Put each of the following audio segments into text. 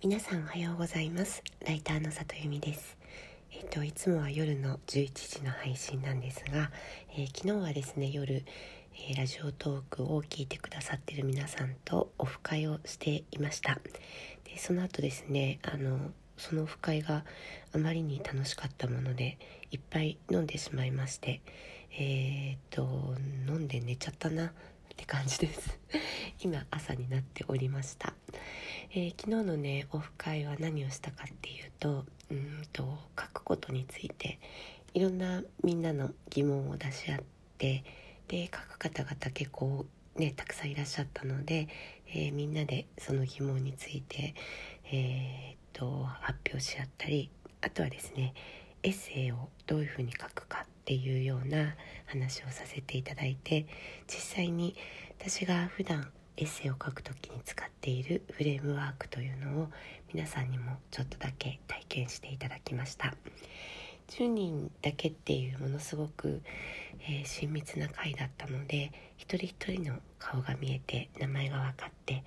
皆さんおはようございます。ライターの里由美です。えっ、といつもは夜の11時の配信なんですが、えー、昨日はですね夜、えー、ラジオトークを聞いてくださっている皆さんとオフ会をしていました。でその後ですねあのそのオフ会があまりに楽しかったものでいっぱい飲んでしまいましてえー、っと飲んで寝ちゃったなって感じです。今朝になっておりました。えー、昨日のねオフ会は何をしたかっていうとうんと書くことについていろんなみんなの疑問を出し合ってで書く方々結構ねたくさんいらっしゃったので、えー、みんなでその疑問について、えー、っと発表し合ったりあとはですねエッセイをどういうふうに書くかっていうような話をさせていただいて実際に私が普段エッセイを書くときに使っているフレームワークというのを皆さんにもちょっとだけ体験していただきました。10人だけっていうものすごく、えー、親密な回だったので一人一人の顔が見えて名前が分かって、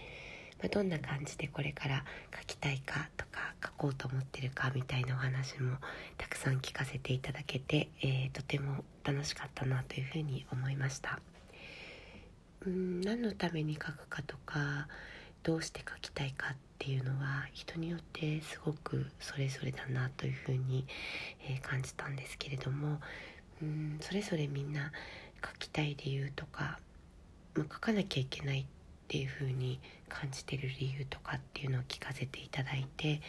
まあ、どんな感じでこれから書きたいかとか書こうと思ってるかみたいなお話もたくさん聞かせていただけて、えー、とても楽しかったなというふうに思いました。うん何のために書くかとかどうして書きたいかっていうのは人によってすごくそれぞれだなというふうに、えー、感じたんですけれどもうんそれぞれみんな書きたい理由とか、まあ、書かなきゃいけないってていうふうに感じてる理由とかっていうのを聞かせていただいて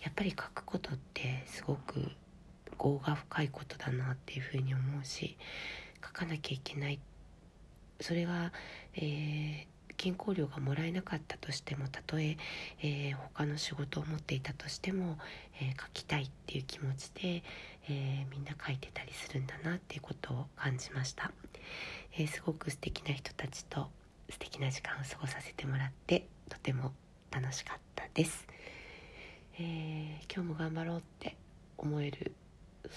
やっぱり書くことってすごく業が深いことだなっていうふうに思うし書かなきゃいけない。それは、えー、健康料がもらえなかったとしてもたとええー、他の仕事を持っていたとしても、えー、書きたいっていう気持ちで、えみんな書いてたりするんだなっていうことを感じました、えすごく素敵な人たちと素敵な時間を過ごさせてもらってとても楽しかったです、え今日も頑張ろうって思える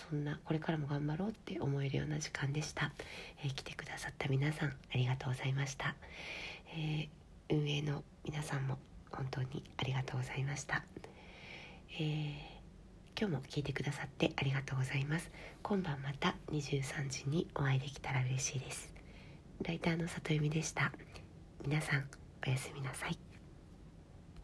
そんなこれからも頑張ろうって思えるような時間でした、えー、来てくださった皆さんありがとうございました、えー、運営の皆さんも本当にありがとうございました、えー、今日も聞いてくださってありがとうございます。今晩また23時にお会いできたら嬉しいです。ライターの里由美でした。皆さんおやすみなさい。